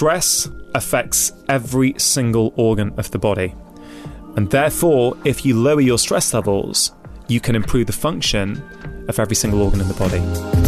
Stress affects every single organ of the body. And therefore, if you lower your stress levels, you can improve the function of every single organ in the body.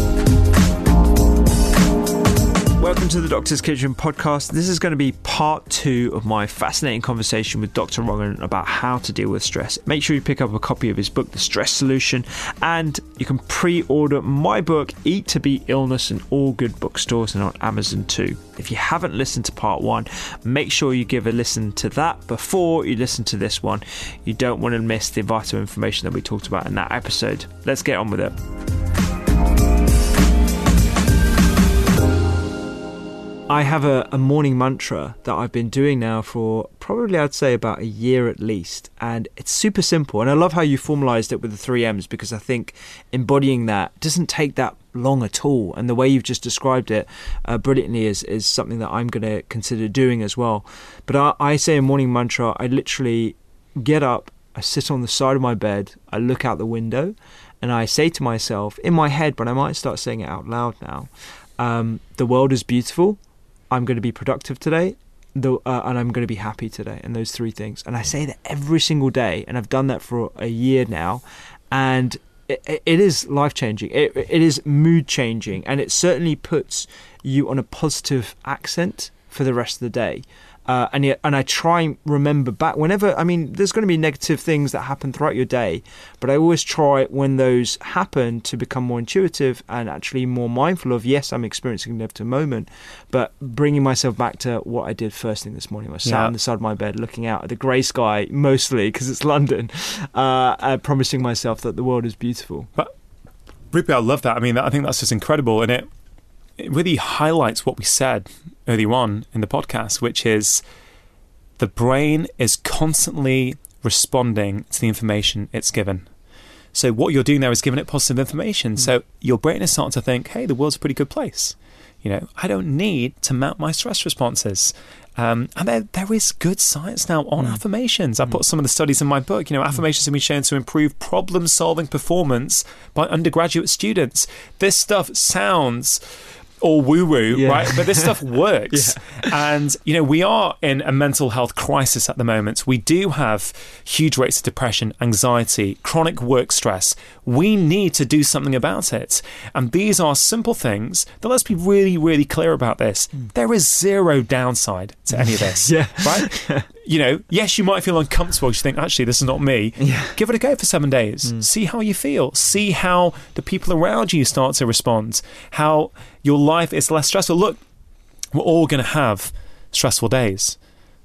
Welcome to the Doctor's Kitchen podcast. This is going to be part two of my fascinating conversation with Dr. Rangan about how to deal with stress. Make sure you pick up a copy of his book, The Stress Solution, and you can pre order my book, Eat to Beat Illness, in all good bookstores and on Amazon too. If you haven't listened to part one, make sure you give a listen to that before you listen to this one. You don't want to miss the vital information that we talked about in that episode. Let's get on with it. I have a, a, morning mantra that I've been doing now for probably I'd say about a year at least, and it's super simple. And I love how you formalized it with the three M's because I think embodying that doesn't take that long at all. And the way you've just described it uh, brilliantly is is something that I'm going to consider doing as well. But I, I say a morning mantra. I literally get up, I sit on the side of my bed, I look out the window, and I say to myself in my head, but I might start saying it out loud now. Um, the world is beautiful I'm going to be productive today, uh, and I'm going to be happy today, and those three things. And I say that every single day, and I've done that for a year now, and it, it is life changing. It, it is mood changing, and it certainly puts you on a positive accent for the rest of the day. Uh, and yet, and I try and remember back whenever. I mean, there's going to be negative things that happen throughout your day, but I always try when those happen to become more intuitive and actually more mindful of. Yes, I'm experiencing a negative moment, but bringing myself back to what I did first thing this morning. I was sat yeah. on the side of my bed, looking out at the grey sky, mostly because it's London, uh, uh, promising myself that the world is beautiful. But Rupy, I love that. I mean, I think that's just incredible, and it it really highlights what we said earlier on in the podcast, which is the brain is constantly responding to the information it's given. So what you're doing there is giving it positive information. Mm. So your brain is starting to think, "Hey, the world's a pretty good place." You know, I don't need to mount my stress responses. Um, and there, there is good science now on mm. affirmations. I mm. put some of the studies in my book. You know, mm. affirmations have been shown to improve problem solving performance by undergraduate students. This stuff sounds all woo woo, yeah. right? But this stuff works. yeah. And, you know, we are in a mental health crisis at the moment. We do have huge rates of depression, anxiety, chronic work stress. We need to do something about it. And these are simple things that let's be really, really clear about this. Mm. There is zero downside to any of this. yeah. Right? you know, yes, you might feel uncomfortable. You think, actually, this is not me. Yeah. Give it a go for seven days. Mm. See how you feel. See how the people around you start to respond. How your life is less stressful. Look, we're all going to have stressful days.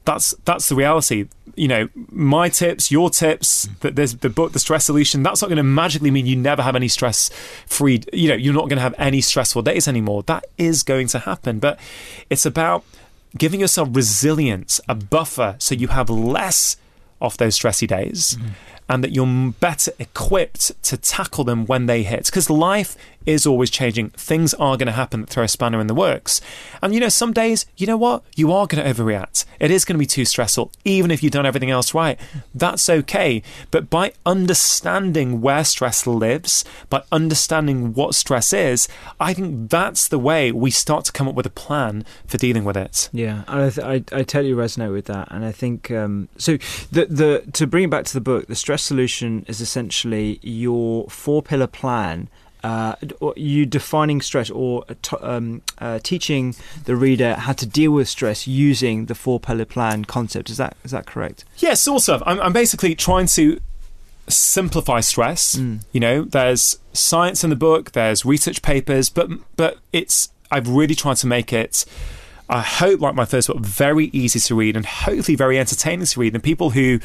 That's that's the reality. You know, my tips, your tips, that there's the book, the stress solution. That's not going to magically mean you never have any stress free. You know, you're not going to have any stressful days anymore. That is going to happen, but it's about giving yourself resilience, a buffer, so you have less of those stressy days. Mm-hmm and that you're better equipped to tackle them when they hit. Because life is always changing. Things are going to happen that throw a spanner in the works. And you know, some days, you know what? You are going to overreact. It is going to be too stressful, even if you've done everything else right. That's okay. But by understanding where stress lives, by understanding what stress is, I think that's the way we start to come up with a plan for dealing with it. Yeah, I, th- I, I totally resonate with that, and I think um, so. The the to bring it back to the book, the stress solution is essentially your four pillar plan. Uh, you defining stress or t- um, uh, teaching the reader how to deal with stress using the four pillar plan concept. Is that is that correct? Yeah, sort of. I'm, I'm basically trying to simplify stress. Mm. You know, there's science in the book, there's research papers, but but it's I've really tried to make it. I hope, like my first book, very easy to read and hopefully very entertaining to read. And people who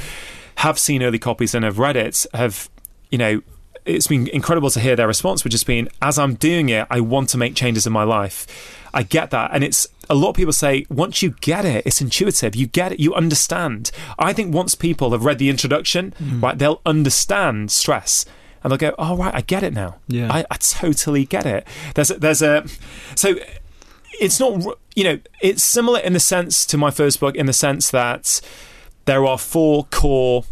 have seen early copies and have read it have, you know, it's been incredible to hear their response, which has been, as I'm doing it, I want to make changes in my life. I get that. And it's a lot of people say, once you get it, it's intuitive. You get it, you understand. I think once people have read the introduction, mm. right, they'll understand stress. And they'll go, oh, right, I get it now. Yeah. I, I totally get it. There's a, there's a, so it's not, you know, it's similar in the sense to my first book, in the sense that there are four core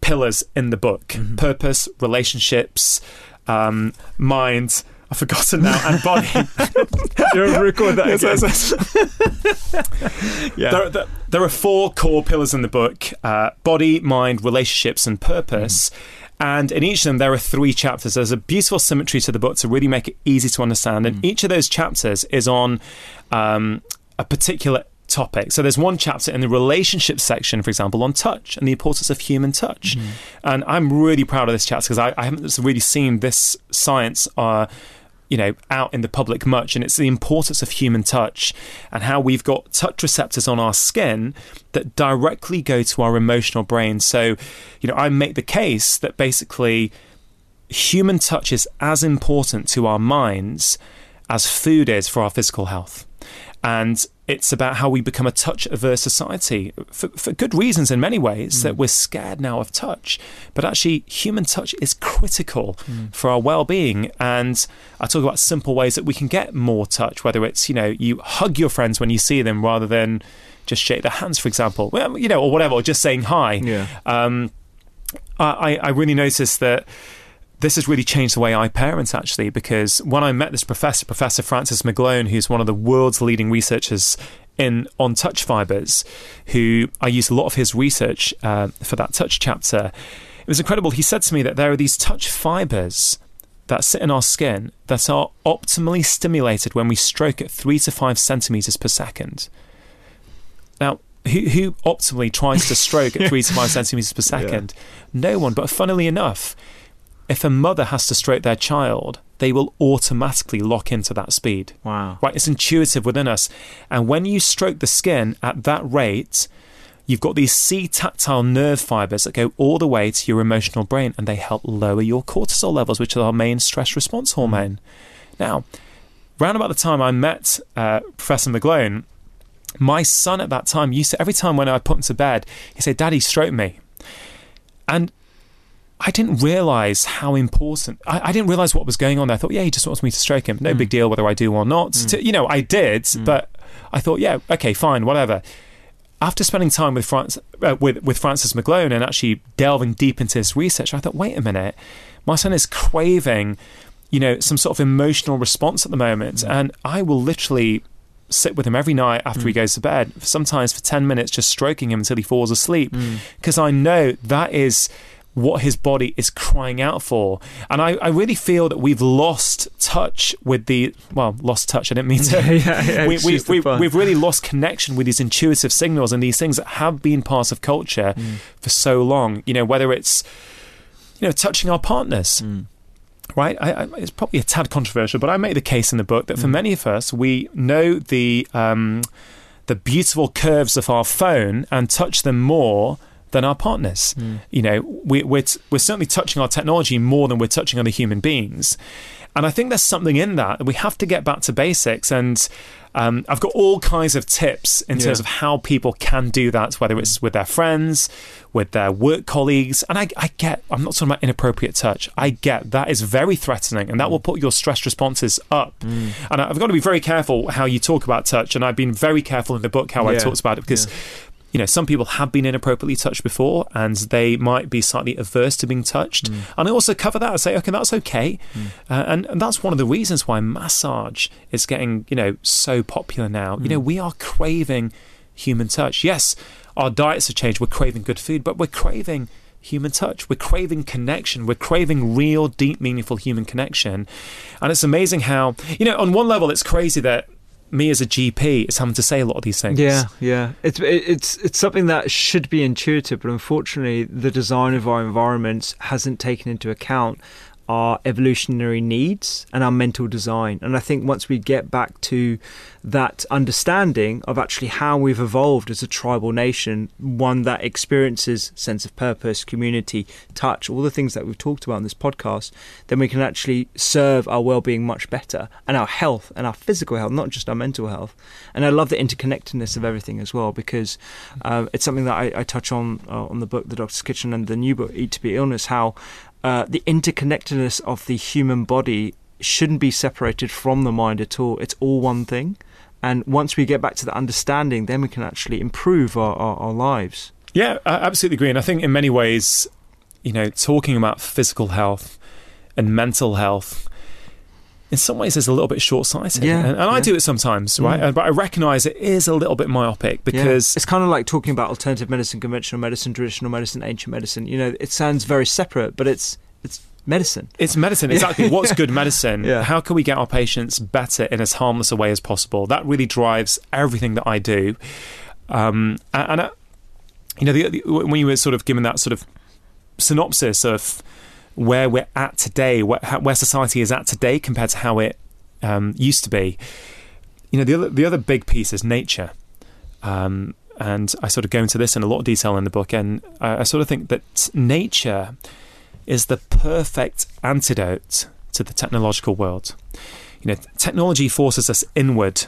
pillars in the book purpose, relationships, um, mind, I've forgotten now, and body. You record that Yes, yes, yes. Yeah. There, there, there are four core pillars in the book uh, body, mind, relationships, and purpose. And in each of them, there are three chapters. There's a beautiful symmetry to the book to really make it easy to understand. And each of those chapters is on um, a particular topic. So there's one chapter in the relationship section, for example, on touch and the importance of human touch. And I'm really proud of this chapter because I, I haven't really seen this science. Uh, you know, out in the public much, and it's the importance of human touch and how we've got touch receptors on our skin that directly go to our emotional brain. So, you know, I make the case that basically human touch is as important to our minds as food is for our physical health. And it's about how we become a touch averse society for, for good reasons in many ways that we're scared now of touch. But actually, human touch is critical for our well being. And I talk about simple ways that we can get more touch, whether it's, you know, you hug your friends when you see them rather than just shake their hands, for example, well, you know, or whatever, or just saying hi. Yeah. Um, I, I really noticed that this has really changed the way I parent actually because when I met this professor, Professor Francis McGlone, who's one of the world's leading researchers in on touch fibers, who I used a lot of his research uh, for that touch chapter. It was incredible. He said to me that there are these touch fibers that sit in our skin that are optimally stimulated when we stroke at three to five centimeters per second. Now, who, who optimally tries to stroke at three to five centimeters per second? No one. But funnily enough, if a mother has to stroke their child, they will automatically lock into that speed. Wow. Right? It's intuitive within us. And when you stroke the skin at that rate, you've got these C tactile nerve fibers that go all the way to your emotional brain and they help lower your cortisol levels, which is our main stress response hormone. Now, round about the time I met uh, Professor McGlone, my son at that time used to, every time when I put him to bed, he'd say, Daddy, stroke me. And I didn't realize how important. I, I didn't realize what was going on there. I thought, yeah, he just wants me to stroke him. No big mm. deal whether I do or not. Mm. To- you know, I did, mm. but I thought, yeah, okay, fine, whatever. After spending time with Francis, uh, with with Francis McGlone and actually delving deep into his research, I thought, wait a minute, my son is craving, you know, some sort of emotional response at the moment, and I will literally sit with him every night after he goes to bed, sometimes for 10 minutes, just stroking him until he falls asleep. Because I know that is what his body is crying out for. And I, I really feel that we've lost touch with the, well, lost touch, I didn't mean to. Yeah, yeah, we, we, we, we've really lost connection with these intuitive signals and these things that have been part of culture for so long. You know, whether it's, you know, touching our partners right? I, I, it's probably a tad controversial, but I make the case in the book that for many of us, we know the um, the beautiful curves of our phone and touch them more than our partners. You know, we, we're t- we're certainly touching our technology more than we're touching other human beings. And I think there's something in that. We have to get back to basics. And um, I've got all kinds of tips in Yeah. terms of how people can do that, whether it's with their friends, with their work colleagues. And I, I get, I'm not talking about inappropriate touch. I get that is very threatening and that will put your stress responses up. Mm. And I've got to be very careful how you talk about touch. And I've been very careful in the book how I talked about it because you know, some people have been inappropriately touched before and they might be slightly averse to being touched. Mm. And I also cover that and say, okay, that's okay. Uh, and, and that's one of the reasons why massage is getting, you know, so popular now. You Mm. know, we are craving human touch. Yes, our diets have changed. We're craving good food, but we're craving human touch. We're craving connection. We're craving real, deep, meaningful human connection. And it's amazing how, you know, on one level, it's crazy that me as a GP is having to say a lot of these things. Yeah, yeah. It's it's it's something that should be intuitive, but unfortunately, the design of our environments hasn't taken into account our evolutionary needs and our mental design. And I think once we get back to that understanding of actually how we've evolved as a tribal nation, one that experiences sense of purpose, community, touch, all the things that we've talked about in this podcast, then we can actually serve our well-being much better and our health and our physical health, not just our mental health. And I love the interconnectedness of everything as well because uh, it's something that I, I touch on uh, on the book, The Doctor's Kitchen, and the new book, Eat to Beat Illness, how uh, the interconnectedness of the human body shouldn't be separated from the mind at all. It's all one thing. And once we get back to that understanding, then we can actually improve our, our, our lives. Yeah, I absolutely agree. And I think in many ways, you know, talking about physical health and mental health, in some ways, is a little bit short sighted. Yeah, and, and I do it sometimes, right? Mm. But I recognize it is a little bit myopic Yeah. because it's kind of like talking about alternative medicine, conventional medicine, traditional medicine, ancient medicine. You know, it sounds very separate, but it's it's medicine. It's medicine, exactly. What's good medicine? Yeah. How can we get our patients better in as harmless a way as possible? That really drives everything that I do. Um, and, and uh, you know, the, the, when you were sort of given that sort of synopsis of where we're at today, where, where society is at today compared to how it um, used to be, you know, the other the other big piece is nature. Um, and I sort of go into this in a lot of detail in the book, and I, I sort of think that nature is the perfect antidote to the technological world. You know, technology forces us inward.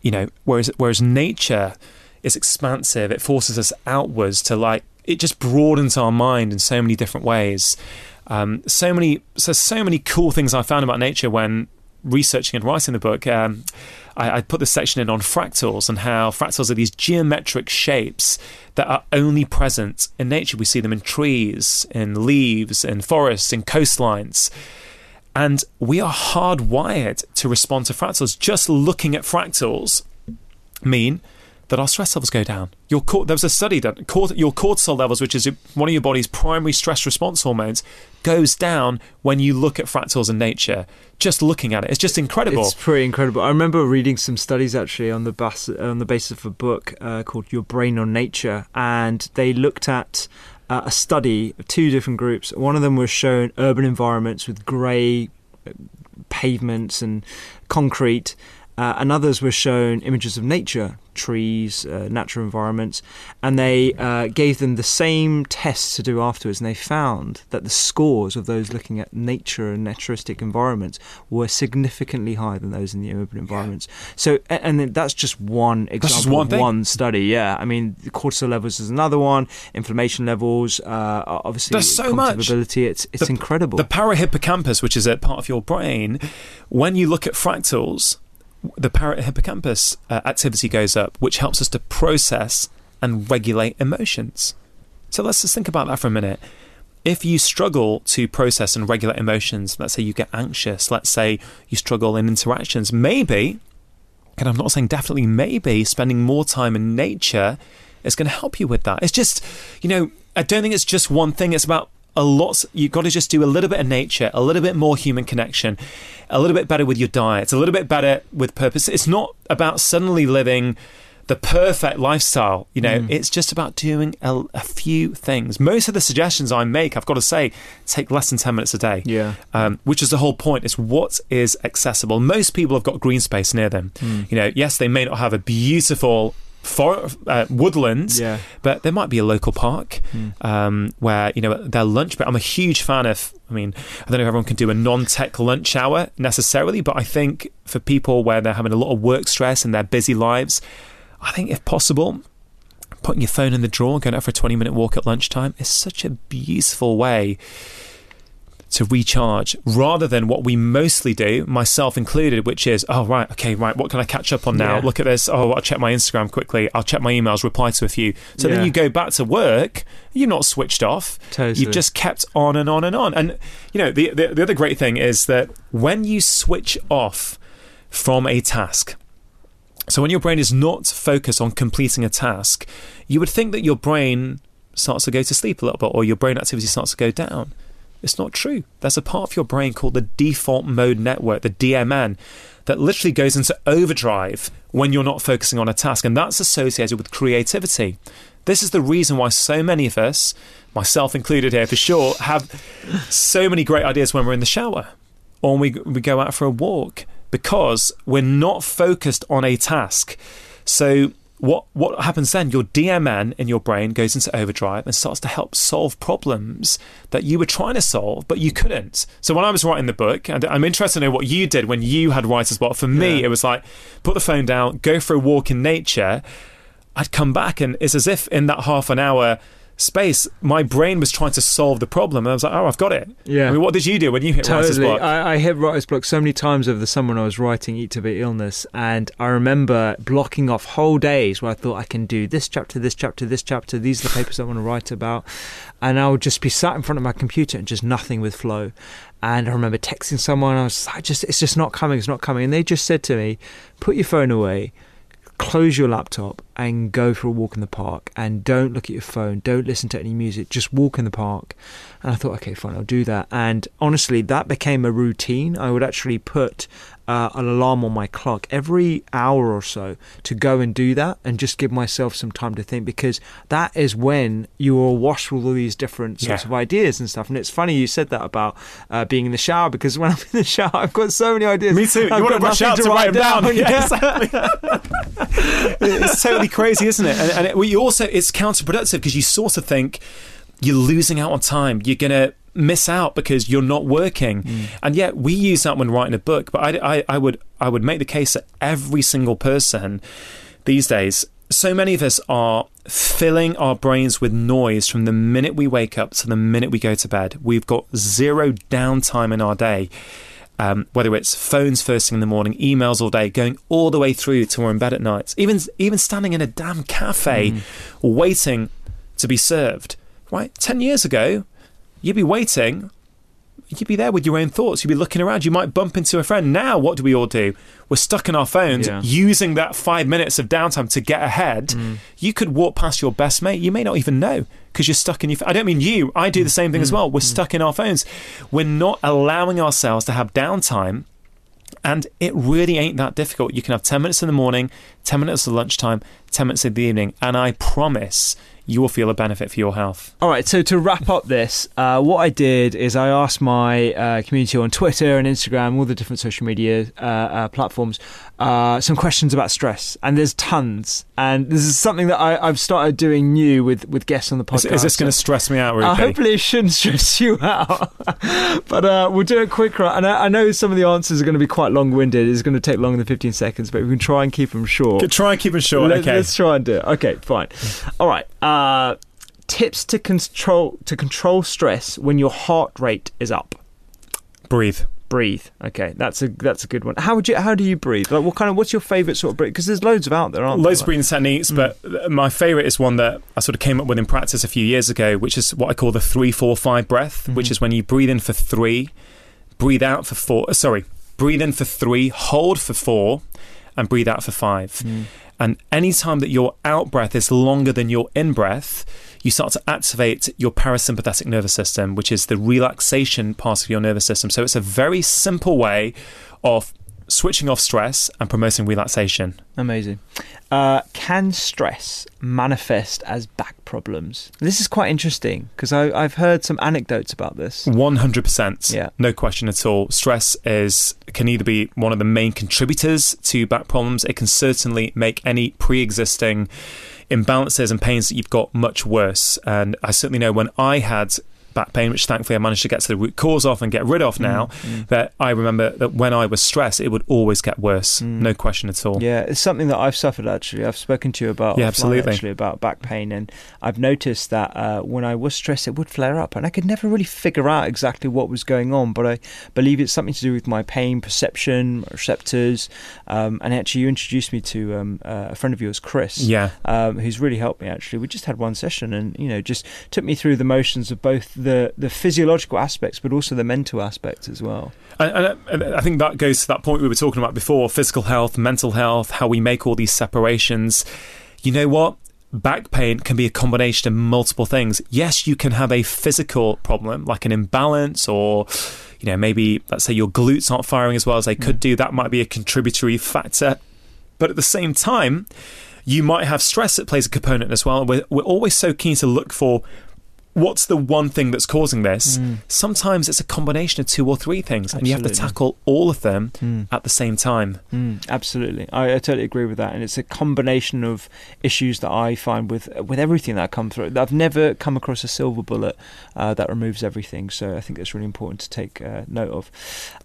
You know, whereas whereas nature is expansive. It forces us outwards to like. It just broadens our mind in so many different ways. Um, so many, so so many cool things I found about nature when researching and writing the book. Um, I, I put this section in on fractals and how fractals are these geometric shapes that are only present in nature. We see them in trees, in leaves, in forests, in coastlines. And we are hardwired to respond to fractals. Just looking at fractals mean that our stress levels go down. Your there was a study. Cort- your cortisol levels, which is one of your body's primary stress response hormones, goes down when you look at fractals in nature. Just looking at it, it's just incredible. It's pretty incredible. I remember reading some studies actually on the bas- on the basis of a book uh, called Your Brain on Nature, and they looked at uh, a study of two different groups. One of them was shown urban environments with grey uh, pavements and concrete. Uh, and others were shown images of nature, trees, uh, natural environments, and they uh, gave them the same tests to do afterwards. And they found that the scores of those looking at nature and naturistic environments were significantly higher than those in the urban environments. So, a- and that's just one example, just one of one study. Yeah, I mean, the cortisol levels is another one, inflammation levels, uh, obviously, There's so much. It's it's The- incredible. The parahippocampus, which is a part of your brain, when you look at fractals, the parahippocampus uh, activity goes up, which helps us to process and regulate emotions. So let's just think about that for a minute. If you struggle to process and regulate emotions, let's say you get anxious, let's say you struggle in interactions, maybe, and I'm not saying definitely, maybe spending more time in nature is going to help you with that. It's just, you know, I don't think it's just one thing. It's about a lot. You've got to just do a little bit of nature, a little bit more human connection, a little bit better with your diet, a little bit better with purpose. It's not about suddenly living the perfect lifestyle. You know, it's just about doing a, a few things. Most of the suggestions I make, I've got to say, take less than 10 minutes a day. Yeah. Um, which is the whole point. Is what is accessible. Most people have got green space near them. You know, yes, they may not have a beautiful for, uh, woodlands, Yeah. but there might be a local park um, where you know their lunch. But I'm a huge fan of. I mean, I don't know if everyone can do a non-tech lunch hour necessarily, but I think for people where they're having a lot of work stress in their busy lives, I think if possible, putting your phone in the drawer, going out for a 20 minute walk at lunchtime is such a beautiful way to recharge rather than what we mostly do, myself included, which is, oh, right, okay, right, what can I catch up on now? Yeah. Look at this. Oh, I'll check my Instagram quickly. I'll check my emails, reply to a few. So Yeah. then you go back to work, you're not switched off. Totally. You've just kept on and on and on. And, you know, the, the, the other great thing is that when you switch off from a task, so when your brain is not focused on completing a task, you would think that your brain starts to go to sleep a little bit or your brain activity starts to go down. It's not true. There's a part of your brain called the default mode network, the DMN, that literally goes into overdrive when you're not focusing on a task, and that's associated with creativity. This is the reason why so many of us, myself included here for sure, have so many great ideas when we're in the shower or we, we go out for a walk because we're not focused on a task. So what what happens then? Your DMN in your brain goes into overdrive and starts to help solve problems that you were trying to solve but you couldn't. So when I was writing the book, and I'm interested to know what you did when you had writer's block. For me, Yeah. it was like put the phone down, go for a walk in nature. I'd come back and it's as if in that half an hour space, my brain was trying to solve the problem. And I was like, oh, I've got it. Yeah. I mean, what did you do when you hit writer's block? I, I hit writer's block so many times over the summer when I was writing Eat to Beat Illness, and I remember blocking off whole days where I thought I can do this chapter, this chapter, this chapter. These are the papers I want to write about, and I would just be sat in front of my computer and just nothing with flow. And I remember texting someone. I was like, just, it's just not coming. It's not coming. And they just said to me, "Put your phone away." Close your laptop and go for a walk in the park and don't look at your phone don't listen to any music just walk in the park. And i thought okay fine i'll do that. And honestly that became a routine. I would actually put uh, an alarm on my clock every hour or so to go and do that and just give myself some time to think because that is when you are awash with all these different sorts Yeah. of ideas and stuff and it's funny you said that about uh, being in the shower because when i'm in the shower i've got so many ideas Me too. I've you want to got rush out to write them down. Yeah. Yeah, exactly. it's totally crazy, isn't it? And, and it, you also it's counterproductive because you sort of think you're losing out on time. You're gonna miss out because you're not working, and yet we use that when writing a book. But I, I, I would I would make the case that every single person these days. So many of us are filling our brains with noise from the minute we wake up to the minute we go to bed. We've got zero downtime in our day um, whether it's phones first thing in the morning, emails all day, going all the way through to we're in bed at night, even even standing in a damn cafe waiting to be served. Right, ten years ago, you'd be waiting. You'd be there with your own thoughts. You'd be looking around. You might bump into a friend. Now, what do we all do? We're stuck in our phones, Yeah. using that five minutes of downtime to get ahead. Mm. You could walk past your best mate. You may not even know because you're stuck in your. I don't mean you. I do the same thing as mm. well. We're mm. stuck in our phones. We're not allowing ourselves to have downtime. And it really ain't that difficult. You can have 10 minutes in the morning, 10 minutes at lunchtime, 10 minutes in the evening, and I promise you will feel a benefit for your health. All right, so to wrap up this, uh, what I did is I asked my uh, community on Twitter and Instagram, all the different social media uh, uh, platforms, uh, some questions about stress, and there's tons. And this is something that I, I've started doing new with, with guests on the podcast. is this going to stress me out, Rupy? Hopefully, it shouldn't stress you out. but uh, we'll do it quicker. And I, I know some of the answers are going to be quite long winded. It's going to take longer than 15 seconds, but we can try and keep them short. Try and keep it short. Okay. let's try and do it. Okay, fine. All right. Uh, tips to control to control stress when your heart rate is up. Breathe. Breathe. Okay, that's a that's a good one. How would you how do you breathe? Like, what kind of what's your favourite sort of breathe? Because there's loads of out there, aren't Loads of breathing techniques, but my favourite is one that I sort of came up with in practice a few years ago, which is what I call the three, four, five breath, which is when you breathe in for three, breathe out for four. Sorry, breathe in for three, hold for four, and breathe out for five. And any time that your out breath is longer than your in breath, you start to activate your parasympathetic nervous system, which is the relaxation part of your nervous system. So it's a very simple way of switching off stress and promoting relaxation. Amazing. Uh, can stress manifest as back problems? This is quite interesting because I've heard some anecdotes about this. 100%. Yeah. No question at all. Stress is can either be one of the main contributors to back problems. It can certainly make any pre-existing imbalances and pains that you've got much worse. And I certainly know when I had back pain, which thankfully I managed to get to the root cause of and get rid of now. Mm, That I remember that when I was stressed, it would always get worse. No question at all. Mm. Yeah, it's something that I've suffered actually. I've spoken to you about Yeah, absolutely. actually about back pain, and I've noticed that uh, when I was stressed, it would flare up, and I could never really figure out exactly what was going on. But I believe it's something to do with my pain perception, receptors, um, and actually, you introduced me to um, uh, a friend of yours, Chris. Yeah. um, who's really helped me actually. We just had one session, and you know, just took me through the motions of both the the physiological aspects, but also the mental aspects as well. And, and, I think that goes to that point we were talking about before physical health, mental health, how we make all these separations. You know what? Back pain can be a combination of multiple things. Yes, you can have a physical problem like an imbalance or you know maybe let's say your glutes aren't firing as well as they could mm. do that might be a contributory factor but at the same time you might have stress that plays a component as well we're, we're always so keen to look for what's the one thing that's causing this sometimes it's a combination of two or three things and you have to tackle all of them at the same time Mm, absolutely, I, I totally agree with that, and it's a combination of issues that I find with with everything that I come through. I've never come across a silver bullet uh, that removes everything, so I think that's really important to take uh, note of.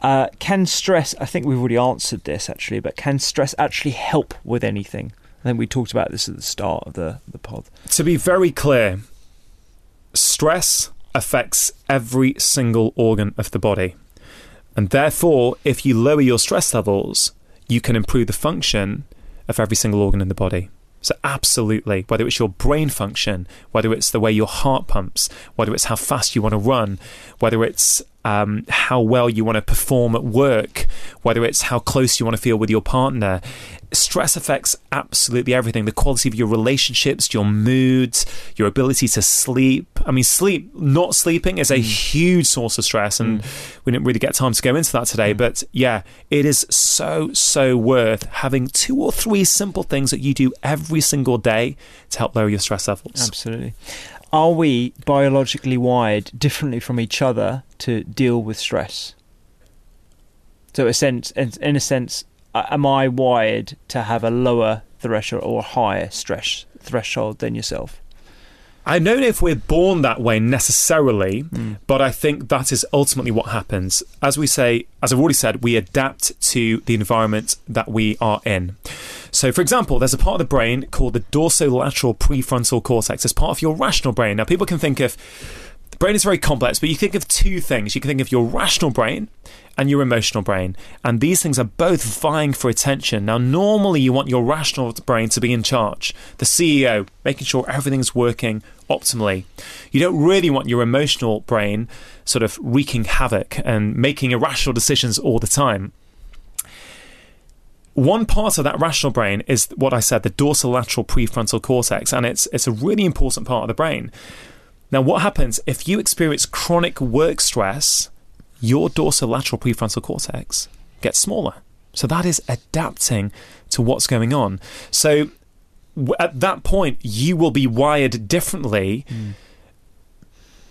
Uh, can stress? I think we've already answered this actually, but can stress actually help with anything? I think we talked about this at the start of the the pod. to be very clear stress affects every single organ of the body. And therefore if you lower your stress levels you can improve the function of every single organ in the body. So absolutely whether it's your brain function whether it's the way your heart pumps whether it's how fast you want to run whether it's um, how well you want to perform at work whether it's how close you want to feel with your partner. Stress affects absolutely everything the quality of your relationships your moods your ability to sleep. I mean sleep not sleeping is a mm. huge source of stress and mm. we didn't really get time to go into that today mm. but yeah it is so so worth having two or three simple things that you do every single day to help lower your stress levels. Absolutely. Are we biologically wired differently from each other to deal with stress? So, a sense, in a sense, am I wired to have a lower threshold or higher stress threshold than yourself? I don't know if we're born that way necessarily, hmm. but I think that is ultimately what happens. As we say, as I've already said, we adapt to the environment that we are in. So, for example, there's a part of the brain called the dorsolateral prefrontal cortex. It's part of your rational brain. Now, people can think of brain is very complex, but you think of two things. You can think of your rational brain and your emotional brain. And these things are both vying for attention. Now, normally you want your rational brain to be in charge, the CEO, making sure everything's working optimally. You don't really want your emotional brain sort of wreaking havoc and making irrational decisions all the time. One part of that rational brain is what I said, the dorsolateral prefrontal cortex, and it's it's a really important part of the brain. Now, what happens if you experience chronic work stress? Your dorsolateral prefrontal cortex gets smaller. So that is adapting to what's going on. So at that point, you will be wired differently mm.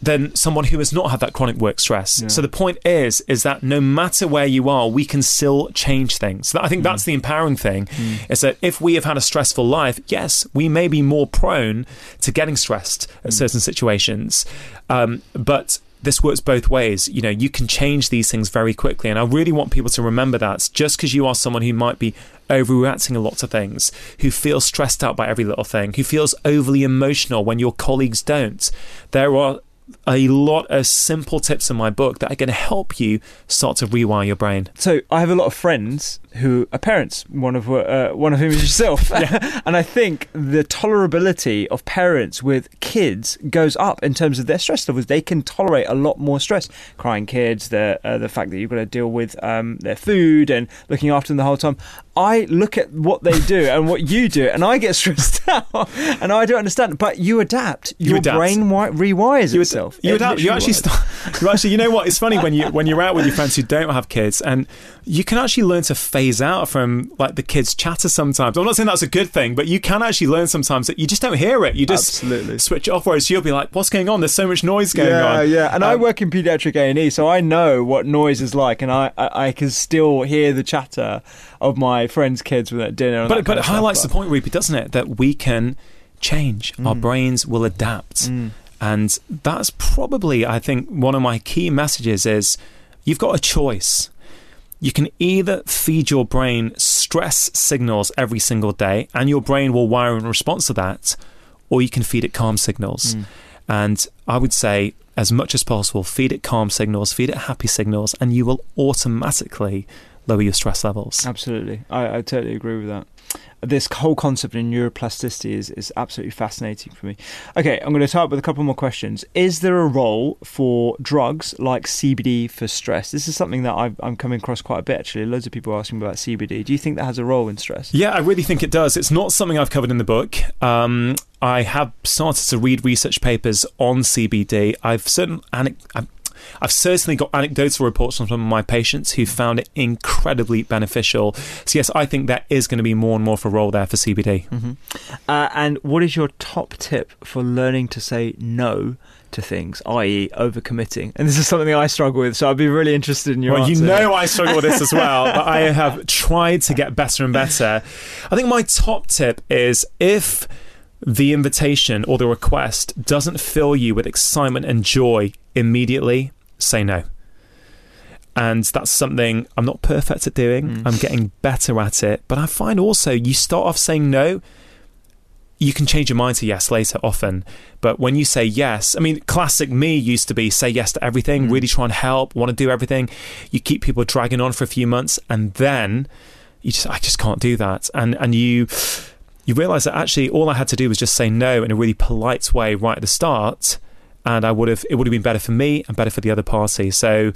Than someone who has not had that chronic work stress. So the point is, is that no matter where you are, we can still change things. I think hmm. that's the empowering thing. Hmm. Is that if we have had a stressful life, yes, we may be more prone to getting stressed at hmm. certain situations, um, but this works both ways. You know, you can change these things very quickly. And I really want people to remember that just because you are someone who might be overreacting a lot to things, who feels stressed out by every little thing, who feels overly emotional when your colleagues don't, there are a lot of simple tips in my book that are going to help you start to rewire your brain. So I have a lot of friends who are parents. One of uh, one of whom is yourself, and I think the tolerability of parents with kids goes up in terms of their stress levels. They can tolerate a lot more stress. Crying kids, the uh, the fact that you've got to deal with um, their food and looking after them the whole time. I look at what they do and what you do, and I get stressed out, and I don't understand. But you adapt. You Your adapt. brain wi- rewires You itself. yourself. You It have, you actually start, you actually you know what it's funny when you when you're out with your friends who don't have kids and you can actually learn to phase out from like the kids chatter sometimes I'm not saying that's a good thing but you can actually learn sometimes that you just don't hear it you just Absolutely. switch it off whereas you'll be like what's going on there's so much noise going yeah, on yeah. yeah. And I Um, work in pediatric A and E, so I know what noise is like, and I, I, I can still hear the chatter of my friends' kids when at dinner. but but it stuff, highlights but- the point Rupy doesn't it that we can change our Mm. brains will adapt and that's probably I think one of my key messages is you've got a choice you can either feed your brain stress signals every single day and your brain will wire in response to that or you can feed it calm signals Mm. and I would say as much as possible feed it calm signals feed it happy signals and you will automatically lower your stress levels Absolutely, I, I totally agree with that. This whole concept of neuroplasticity is, is absolutely fascinating for me. Okay, I'm going to up with a couple more questions. Is there a role for drugs like CBD for stress? This is something that I've, I'm coming across quite a bit actually. Loads of people are asking about CBD. Do you think that has a role in stress? Yeah, I really think it does. It's not something I've covered in the book. Um, I have started to read research papers on CBD. I've certain anec- I've, certainly got anecdotal reports from some of my patients who found it incredibly beneficial. So yes, I think there is going to be more and more of a role there for CBD. Uh, and what is your top tip for learning to say no to things, i.e., overcommitting? And this is something I struggle with, so I'd be really interested in your well, answer. you know I struggle with this as well, but I have tried to get better and better. I think my top tip is if the invitation or the request doesn't fill you with excitement and joy immediately, say no. And that's something I'm not perfect at doing. Mm. I'm getting better at it. But I find also you start off saying no, you can change your mind to yes later often. But when you say yes, I mean, classic me used to be say yes to everything, Mm. really try and help, want to do everything. You keep people dragging on for a few months, and then you just, I just can't do that. And and you, you realize that actually all I had to do was just say no in a really polite way right at the start, and I would have it would have been better for me and better for the other party. So.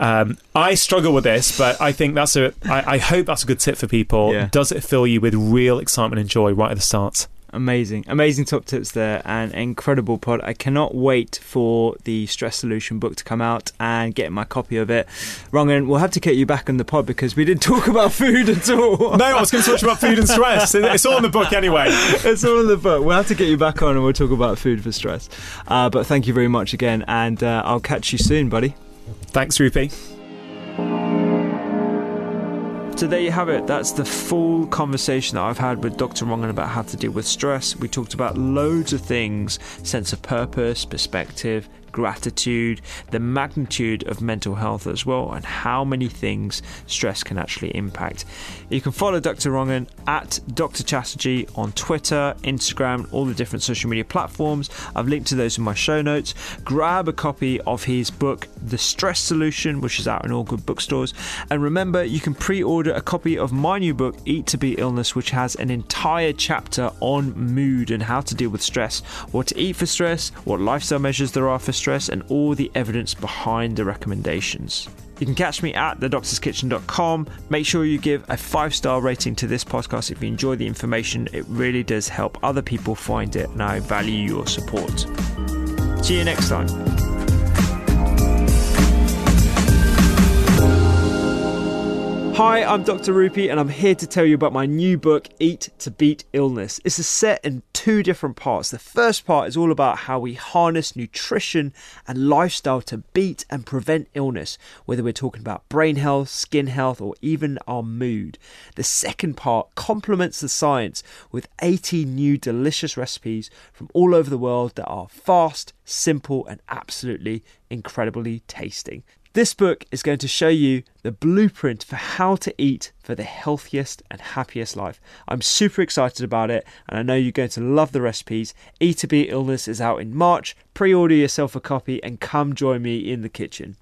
Um, I struggle with this, but I think that's a. I, I hope that's a good tip for people. Yeah. Does it fill you with real excitement and joy right at the start? Amazing, amazing top tips there, and incredible pod. I cannot wait for the Stress Solution book to come out and get my copy of it. Rangan, we'll have to get you back on the pod because we didn't talk about food at all. No, I was going to talk about food and stress. It's all in the book anyway. it's all in the book. We'll have to get you back on and we'll talk about food for stress. Uh, but thank you very much again, and uh, I'll catch you soon, buddy. Thanks, Rupy. So there you have it. That's the full conversation that I've had with Dr. Rangan about how to deal with stress. We talked about loads of things sense of purpose, perspective, gratitude, the magnitude of mental health as well, and how many things stress can actually impact. You can follow Dr. Rangan at Dr. Chatterjee on Twitter, Instagram, all the different social media platforms. I've linked to those in my show notes. Grab a copy of his book, The Stress Solution, which is out in all good bookstores. And remember, you can pre order a copy of my new book, Eat to Beat Illness, which has an entire chapter on mood and how to deal with stress, what to eat for stress, what lifestyle measures there are for stress, and all the evidence behind the recommendations. You can catch me at thedoctorskitchen.com. Make sure you give a five star rating to this podcast if you enjoy the information. It really does help other people find it, and I value your support. See you next time. Hi, I'm Dr. Rupy, and I'm here to tell you about my new book, Eat to Beat Illness. It's a set in two different parts. The first part is all about how we harness nutrition and lifestyle to beat and prevent illness, whether we're talking about brain health, skin health, or even our mood. The second part complements the science with 80 new delicious recipes from all over the world that are fast, simple, and absolutely incredibly tasting. This book is going to show you the blueprint for how to eat for the healthiest and happiest life. I'm super excited about it, and I know you're going to love the recipes. Eat to Beat Illness is out in March. Pre order yourself a copy and come join me in the kitchen.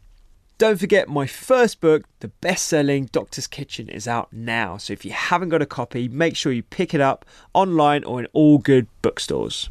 Don't forget, my first book, the best selling Doctor's Kitchen, is out now. So if you haven't got a copy, make sure you pick it up online or in all good bookstores.